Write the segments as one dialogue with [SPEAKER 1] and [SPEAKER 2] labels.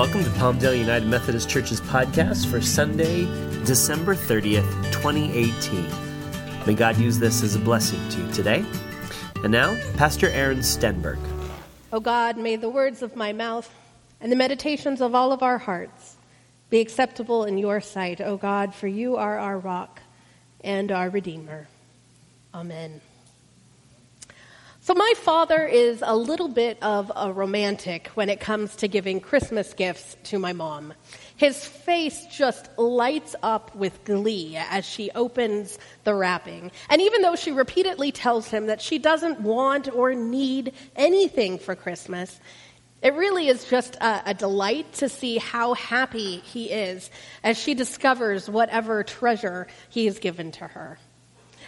[SPEAKER 1] Welcome to Palmdale United Methodist Church's podcast for Sunday, December 30th, 2018. May God use this as a blessing to you today. And now, Pastor Aaron Stenberg.
[SPEAKER 2] O God, may the words of my mouth and the meditations of all of our hearts be acceptable in your sight, O God, for you are our rock and our Redeemer. Amen. So, my father is a little bit of a romantic when it comes to giving Christmas gifts to my mom. His face just lights up with glee as she opens the wrapping. And even though she repeatedly tells him that she doesn't want or need anything for Christmas, it really is just a, a, delight to see how happy he is as she discovers whatever treasure he has given to her.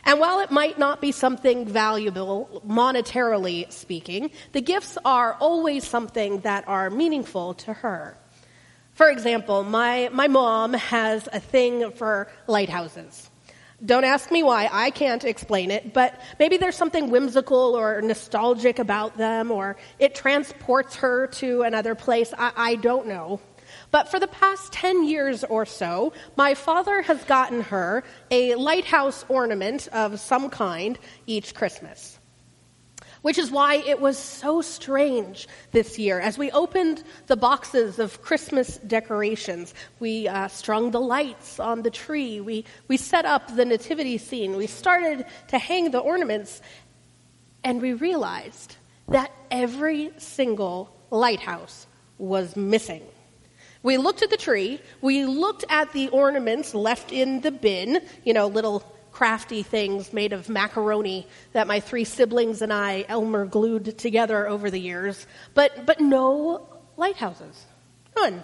[SPEAKER 2] And while it might not be something valuable, monetarily speaking, the gifts are always something that are meaningful to her. For example, my, my mom has a thing for lighthouses. Don't ask me why, I can't explain it, but maybe there's something whimsical or nostalgic about them, or it transports her to another place. I, I don't know. But for the past 10 years or so, my father has gotten her a lighthouse ornament of some kind each Christmas. Which is why it was so strange this year. As we opened the boxes of Christmas decorations, we uh, strung the lights on the tree, we, we set up the nativity scene, we started to hang the ornaments, and we realized that every single lighthouse was missing. We looked at the tree. We looked at the ornaments left in the bin, you know, little crafty things made of macaroni that my three siblings and I, Elmer, glued together over the years. But, but no lighthouses. None.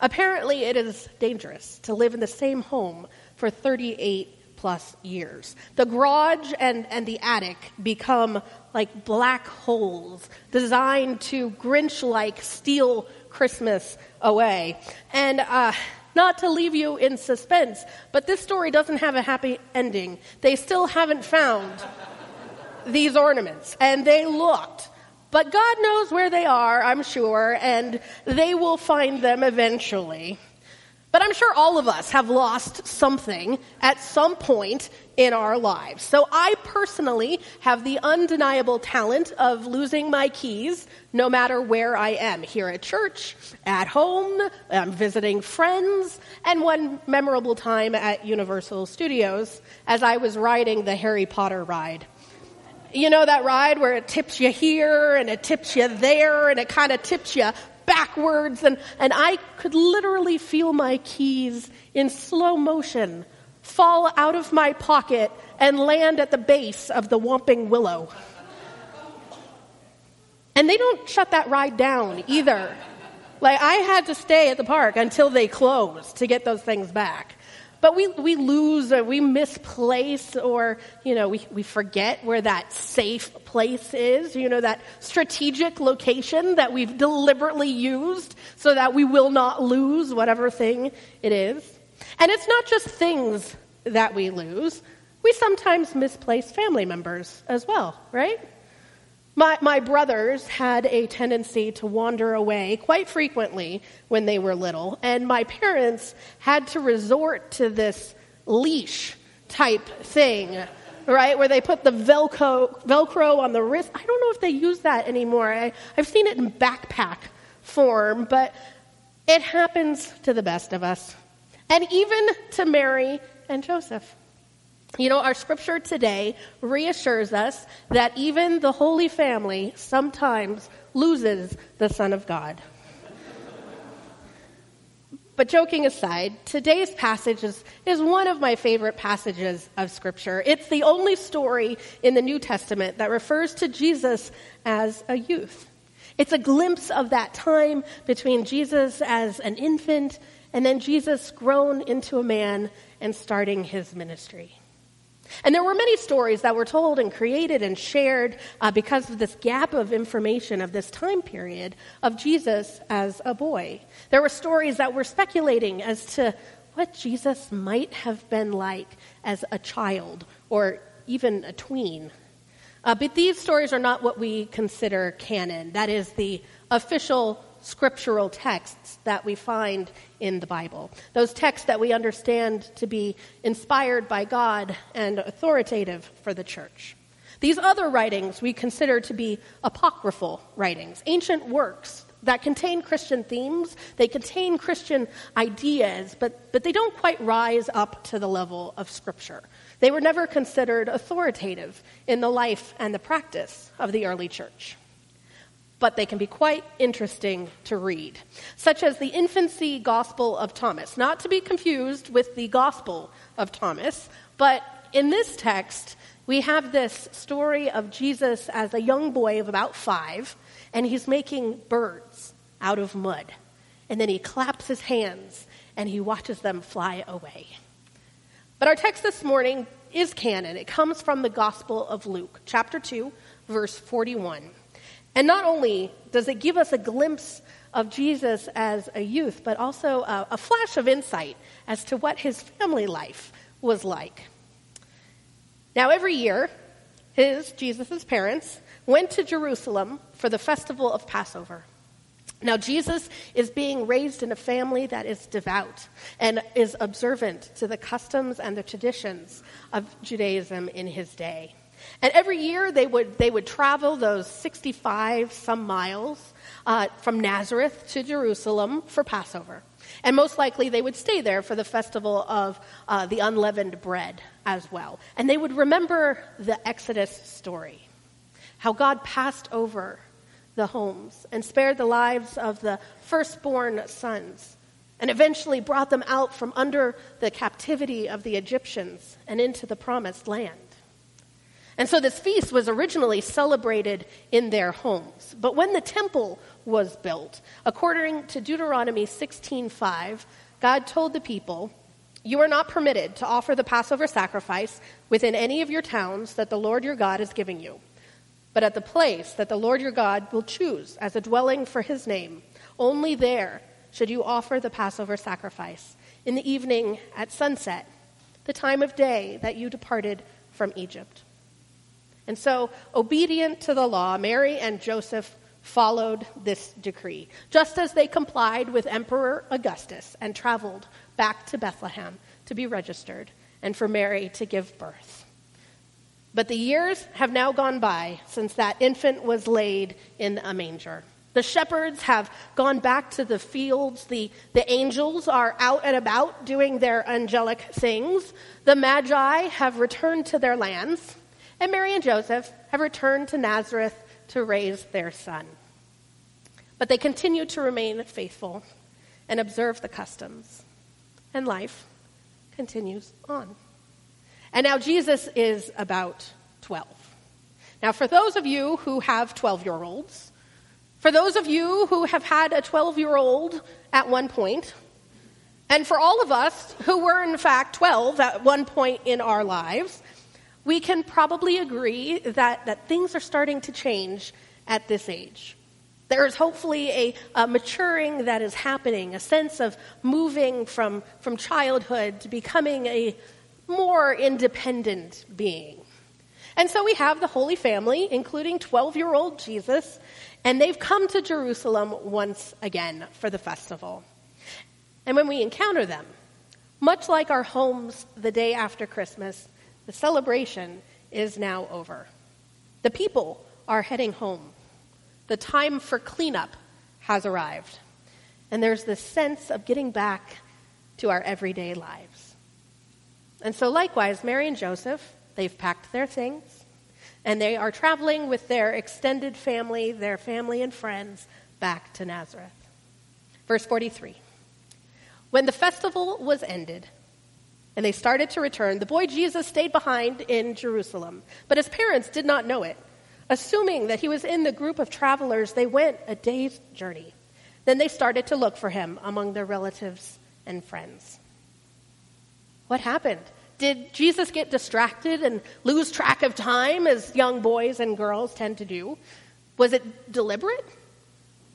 [SPEAKER 2] Apparently, it is dangerous to live in the same home for 38 plus years. The garage and, and the attic become like black holes designed to Grinch like steal Christmas away. And uh, not to leave you in suspense, but this story doesn't have a happy ending. They still haven't found these ornaments, and they looked. But God knows where they are, I'm sure, and they will find them eventually. But I'm sure all of us have lost something at some point in our lives. So I personally have the undeniable talent of losing my keys no matter where I am here at church, at home, I'm visiting friends, and one memorable time at Universal Studios as I was riding the Harry Potter ride. You know that ride where it tips you here and it tips you there and it kind of tips you backwards, and, and I could literally feel my keys in slow motion fall out of my pocket and land at the base of the Whomping Willow. And they don't shut that ride down either. Like, I had to stay at the park until they closed to get those things back. But we, we lose or we misplace or, you know, we, we forget where that safe place is, you know, that strategic location that we've deliberately used so that we will not lose whatever thing it is. And it's not just things that we lose. We sometimes misplace family members as well, right? My, my brothers had a tendency to wander away quite frequently when they were little, and my parents had to resort to this leash type thing, right, where they put the Velcro, Velcro on the wrist. I don't know if they use that anymore. I, I've seen it in backpack form, but it happens to the best of us, and even to Mary and Joseph. You know, our scripture today reassures us that even the Holy Family sometimes loses the Son of God. But joking aside, today's passage is, is one of my favorite passages of Scripture. It's the only story in the New Testament that refers to Jesus as a youth. It's a glimpse of that time between Jesus as an infant and then Jesus grown into a man and starting his ministry. And there were many stories that were told and created and shared uh, because of this gap of information of this time period of Jesus as a boy. There were stories that were speculating as to what Jesus might have been like as a child or even a tween. Uh, but these stories are not what we consider canon. That is the official scriptural texts that we find in the Bible, those texts that we understand to be inspired by God and authoritative for the church. These other writings we consider to be apocryphal writings, ancient works that contain Christian themes, they contain Christian ideas, but, but they don't quite rise up to the level of Scripture. They were never considered authoritative in the life and the practice of the early church. But they can be quite interesting to read, such as the infancy gospel of Thomas, not to be confused with the gospel of Thomas, but in this text, we have this story of Jesus as a young boy of about five, and he's making birds out of mud. And then he claps his hands and he watches them fly away. But our text this morning is canon. It comes from the Gospel of Luke, chapter 2, verse 41. And not only does it give us a glimpse of Jesus as a youth, but also a, a flash of insight as to what his family life was like. Now, every year, his, Jesus' parents, went to Jerusalem for the festival of Passover. Now, Jesus is being raised in a family that is devout and is observant to the customs and the traditions of Judaism in his day. And every year they would, they would travel those 65 some miles uh, from Nazareth to Jerusalem for Passover. And most likely they would stay there for the festival of uh, the unleavened bread as well. And they would remember the Exodus story how God passed over the homes and spared the lives of the firstborn sons and eventually brought them out from under the captivity of the Egyptians and into the promised land. And so this feast was originally celebrated in their homes. But when the temple was built, according to Deuteronomy 16:5, God told the people, "You are not permitted to offer the Passover sacrifice within any of your towns that the Lord your God is giving you." but at the place that the Lord your God will choose as a dwelling for his name. Only there should you offer the Passover sacrifice, in the evening at sunset, the time of day that you departed from Egypt. And so, obedient to the law, Mary and Joseph followed this decree, just as they complied with Emperor Augustus and traveled back to Bethlehem to be registered and for Mary to give birth. But the years have now gone by since that infant was laid in a manger. The shepherds have gone back to the fields. The, the angels are out and about doing their angelic things. The magi have returned to their lands. And Mary and Joseph have returned to Nazareth to raise their son. But they continue to remain faithful and observe the customs. And life continues on. And now Jesus is about 12. Now, for those of you who have 12 year olds, for those of you who have had a 12 year old at one point, and for all of us who were in fact 12 at one point in our lives, we can probably agree that, that things are starting to change at this age. There is hopefully a, a, maturing that is happening, a sense of moving from, from childhood to becoming a, more independent being. And so we have the Holy Family, including 12 year old Jesus, and they've come to Jerusalem once again for the festival. And when we encounter them, much like our homes the day after Christmas, the celebration is now over. The people are heading home. The time for cleanup has arrived. And there's this sense of getting back to our everyday lives. And so, likewise, Mary and Joseph, they've packed their things, and they are traveling with their extended family, their family and friends, back to Nazareth. Verse 43 When the festival was ended, and they started to return, the boy Jesus stayed behind in Jerusalem, but his parents did not know it. Assuming that he was in the group of travelers, they went a day's journey. Then they started to look for him among their relatives and friends. What happened? Did Jesus get distracted and lose track of time as young boys and girls tend to do? Was it deliberate?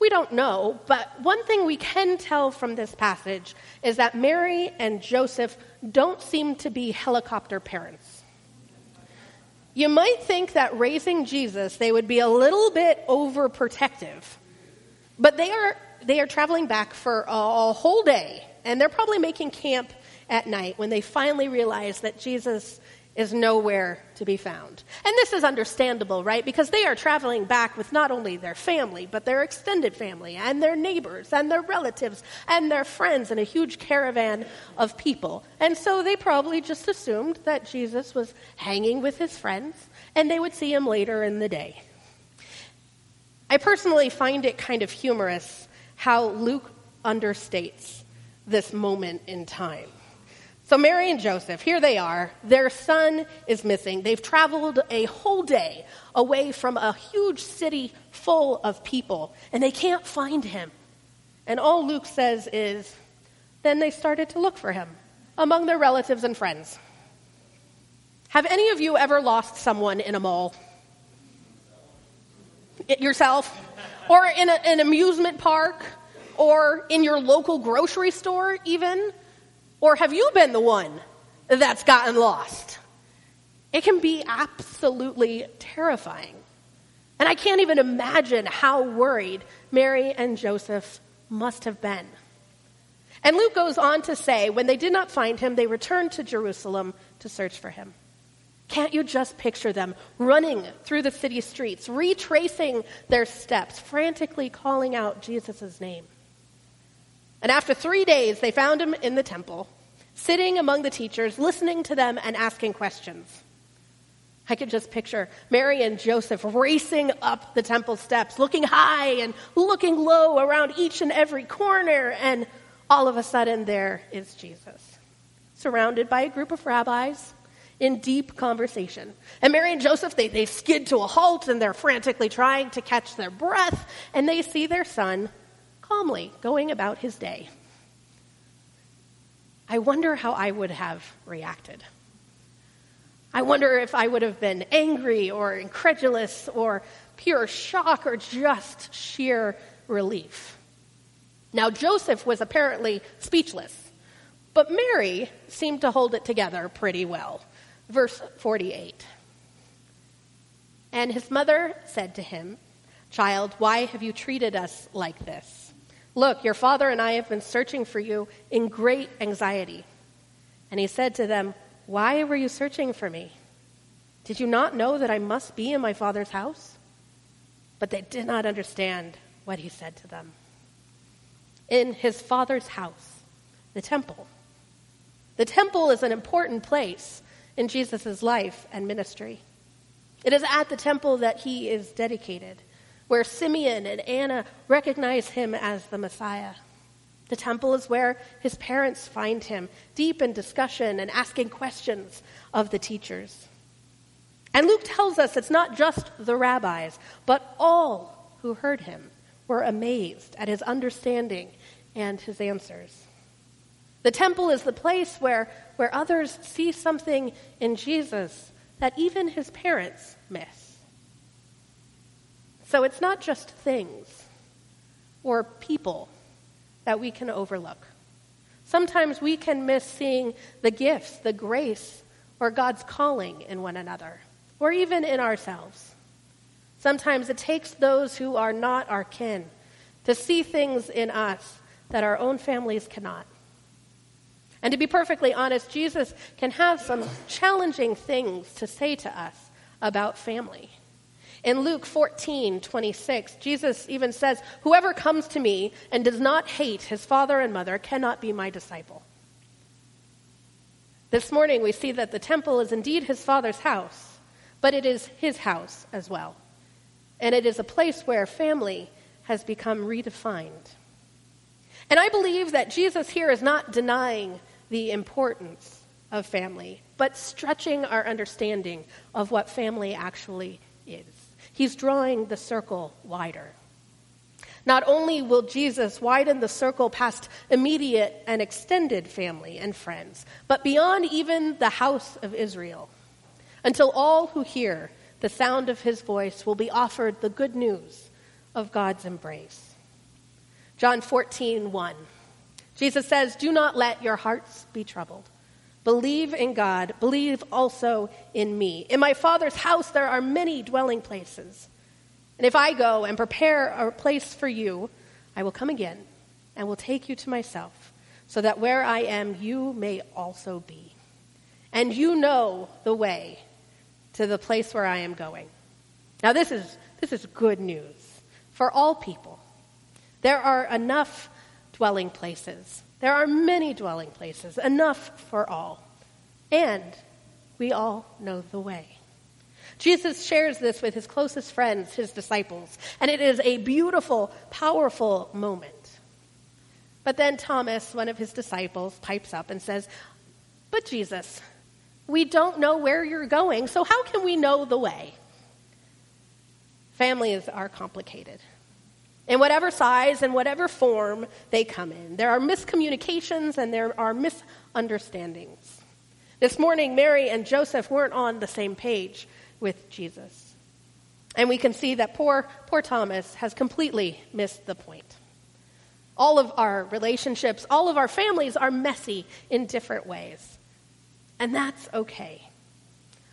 [SPEAKER 2] We don't know, but one thing we can tell from this passage is that Mary and Joseph don't seem to be helicopter parents. You might think that raising Jesus, they would be a little bit overprotective, but they are they are traveling back for a, a whole day, and they're probably making camp at night when they finally realize that Jesus is nowhere to be found. And this is understandable, right? Because they are traveling back with not only their family, but their extended family and their neighbors and their relatives and their friends in a huge caravan of people. And so they probably just assumed that Jesus was hanging with his friends and they would see him later in the day. I personally find it kind of humorous how Luke understates this moment in time. So, Mary and Joseph, here they are. Their son is missing. They've traveled a whole day away from a huge city full of people, and they can't find him. And all Luke says is, then they started to look for him among their relatives and friends. Have any of you ever lost someone in a mall? It yourself? Or in a, an amusement park? Or in your local grocery store, even? Or have you been the one that's gotten lost? It can be absolutely terrifying. And I can't even imagine how worried Mary and Joseph must have been. And Luke goes on to say, when they did not find him, they returned to Jerusalem to search for him. Can't you just picture them running through the city streets, retracing their steps, frantically calling out Jesus' name? And after three days, they found him in the temple, sitting among the teachers, listening to them and asking questions. I could just picture Mary and Joseph racing up the temple steps, looking high and looking low around each and every corner, and all of a sudden there is Jesus, surrounded by a group of rabbis in deep conversation. And Mary and Joseph, they, they skid to a halt and they're frantically trying to catch their breath, and they see their son calmly going about his day. I wonder how I would have reacted. I wonder if I would have been angry or incredulous or pure shock or just sheer relief. Now, Joseph was apparently speechless, but Mary seemed to hold it together pretty well. Verse 48. And his mother said to him, Child, why have you treated us like this? Look, your father and I have been searching for you in great anxiety. And he said to them, Why were you searching for me? Did you not know that I must be in my father's house? But they did not understand what he said to them. In his father's house, the temple. The temple is an important place in Jesus' life and ministry. It is at the temple that he is dedicated where Simeon and Anna recognize him as the Messiah. The temple is where his parents find him, deep in discussion and asking questions of the teachers. And Luke tells us it's not just the rabbis, but all who heard him were amazed at his understanding and his answers. The temple is the place where, where others see something in Jesus that even his parents miss. So it's not just things or people that we can overlook. Sometimes we can miss seeing the gifts, the grace, or God's calling in one another, or even in ourselves. Sometimes it takes those who are not our kin to see things in us that our own families cannot. And to be perfectly honest, Jesus can have some challenging things to say to us about family. In Luke 14, 26, Jesus even says, Whoever comes to me and does not hate his father and mother cannot be my disciple. This morning, we see that the temple is indeed his father's house, but it is his house as well. And it is a place where family has become redefined. And I believe that Jesus here is not denying the importance of family, but stretching our understanding of what family actually is. He's drawing the circle wider. Not only will Jesus widen the circle past immediate and extended family and friends, but beyond even the house of Israel, until all who hear the sound of his voice will be offered the good news of God's embrace. John 14, 1. Jesus says, Do not let your hearts be troubled. Believe in God, believe also in me. In my Father's house there are many dwelling places. And if I go and prepare a place for you, I will come again and will take you to myself, so that where I am, you may also be. And you know the way to the place where I am going. Now, this is, this is good news for all people. There are enough dwelling places. There are many dwelling places, enough for all. And we all know the way. Jesus shares this with his closest friends, his disciples, and it is a beautiful, powerful moment. But then Thomas, one of his disciples, pipes up and says, But Jesus, we don't know where you're going, so how can we know the way? Families are complicated. In whatever size and whatever form they come in, there are miscommunications and there are misunderstandings. This morning, Mary and Joseph weren't on the same page with Jesus. And we can see that poor, poor Thomas has completely missed the point. All of our relationships, all of our families are messy in different ways. And that's okay.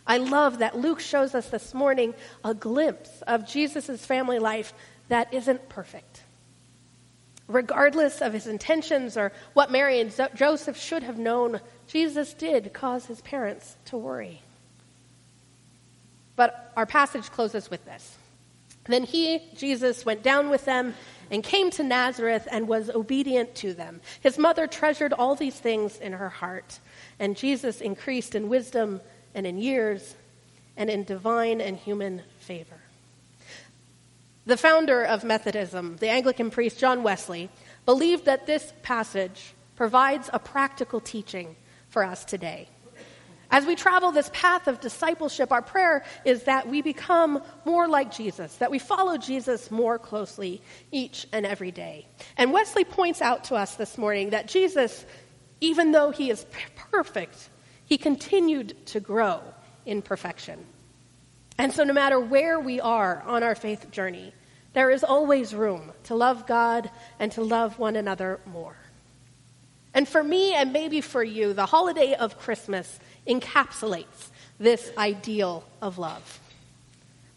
[SPEAKER 2] I love that Luke shows us this morning a glimpse of Jesus' family life that isn't perfect. Regardless of his intentions or what Mary and Joseph should have known, Jesus did cause his parents to worry. But our passage closes with this. Then he, Jesus, went down with them and came to Nazareth and was obedient to them. His mother treasured all these things in her heart, and Jesus increased in wisdom and in years and in divine and human favor. The founder of Methodism, the Anglican priest John Wesley, believed that this passage provides a practical teaching for us today. As we travel this path of discipleship, our prayer is that we become more like Jesus, that we follow Jesus more closely each and every day. And Wesley points out to us this morning that Jesus, even though he is perfect, he continued to grow in perfection. And so, no matter where we are on our faith journey, there is always room to love God and to love one another more. And for me, and maybe for you, the holiday of Christmas encapsulates this ideal of love.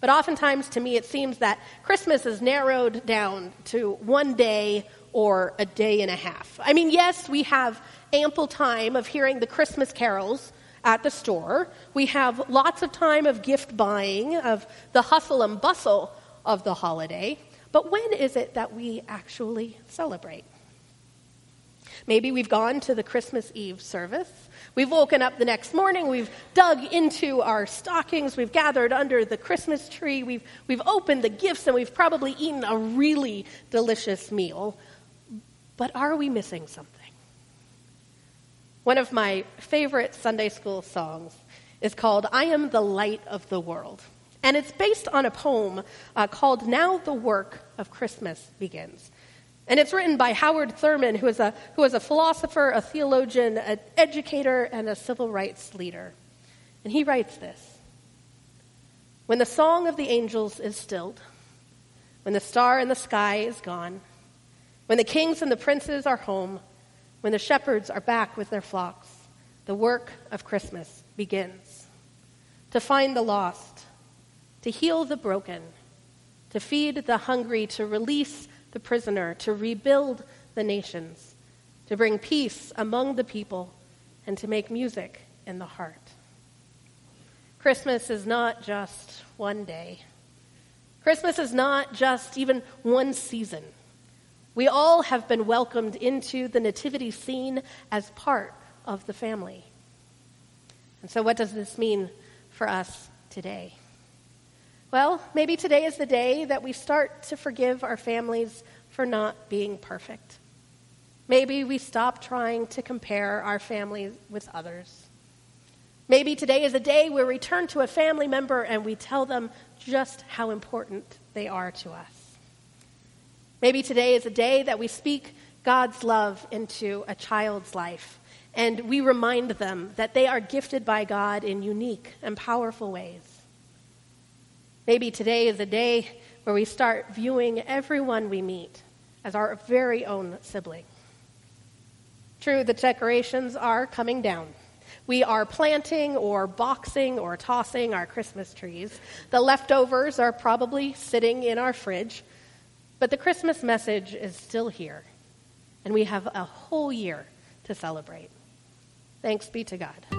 [SPEAKER 2] But oftentimes, to me, it seems that Christmas is narrowed down to one day or a day and a half. I mean, yes, we have ample time of hearing the Christmas carols at the store. We have lots of time of gift buying, of the hustle and bustle of the holiday. But when is it that we actually celebrate? Maybe we've gone to the Christmas Eve service. We've woken up the next morning, we've dug into our stockings, we've gathered under the Christmas tree, we've, we've opened the gifts, and we've probably eaten a really delicious meal. But are we missing something? One of my favorite Sunday school songs is called I Am the Light of the World. And it's based on a poem uh, called Now the Work of Christmas Begins. And it's written by Howard Thurman, who is a, who is a philosopher, a theologian, an educator, and a civil rights leader. And he writes this When the song of the angels is stilled, when the star in the sky is gone, when the kings and the princes are home, when the shepherds are back with their flocks, the work of Christmas begins. To find the lost, to heal the broken, to feed the hungry, to release the prisoner, to rebuild the nations, to bring peace among the people, and to make music in the heart. Christmas is not just one day. Christmas is not just even one season. We all have been welcomed into the nativity scene as part of the family. And so, what does this mean for us today? Well, maybe today is the day that we start to forgive our families for not being perfect. Maybe we stop trying to compare our family with others. Maybe today is a day where we turn to a family member and we tell them just how important they are to us. Maybe today is a day that we speak God's love into a child's life and we remind them that they are gifted by God in unique and powerful ways. Maybe today is a day where we start viewing everyone we meet as our very own sibling. True, the decorations are coming down. We are planting or boxing or tossing our Christmas trees. The leftovers are probably sitting in our fridge. But the Christmas message is still here, and we have a whole year to celebrate. Thanks be to God.